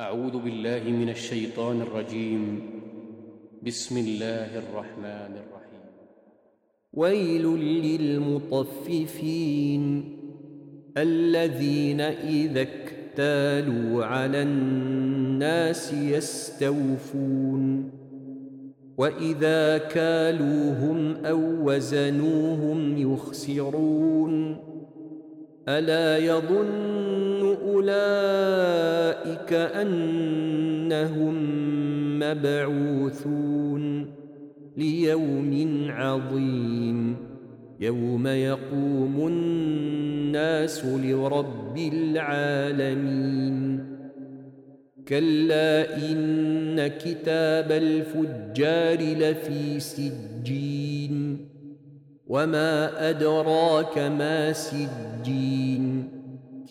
أعوذ بالله من الشيطان الرجيم. بسم الله الرحمن الرحيم. ويل للمطففين الذين إذا اكتالوا على الناس يستوفون وإذا كالوهم أو وزنوهم يخسرون. ألا يظن أولئك أنهم مبعوثون ليوم عظيم يوم يقوم الناس لرب العالمين كلا إن كتاب الفجار لفي سجين وما أدراك ما سجين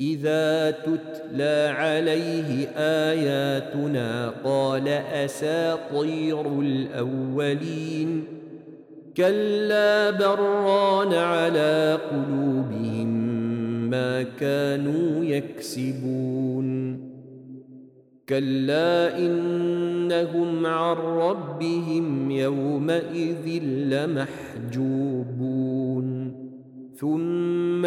إذا تتلى عليه آياتنا قال أساطير الأولين كلا بران على قلوبهم ما كانوا يكسبون كلا إنهم عن ربهم يومئذ لمحجوبون ثم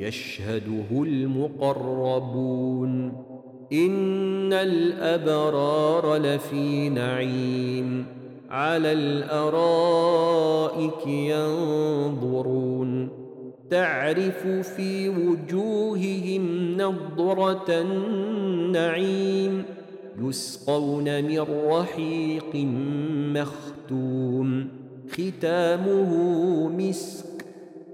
يشهده المقربون. إن الأبرار لفي نعيم. على الأرائك ينظرون. تعرف في وجوههم نضرة النعيم. يسقون من رحيق مختوم. ختامه مسك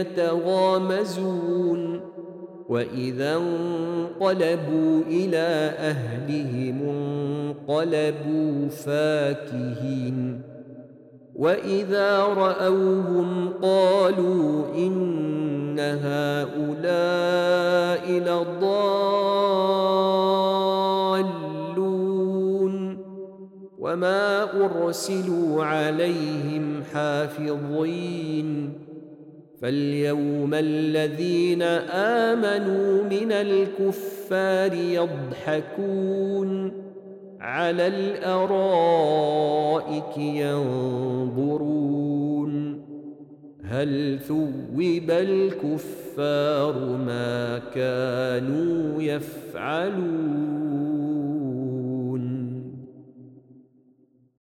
يتغامزون وإذا انقلبوا إلى أهلهم انقلبوا فاكهين وإذا رأوهم قالوا إن هؤلاء لضالون وما أرسلوا عليهم حافظين فاليوم الذين آمنوا من الكفار يضحكون على الأرائك ينظرون هل ثوب الكفار ما كانوا يفعلون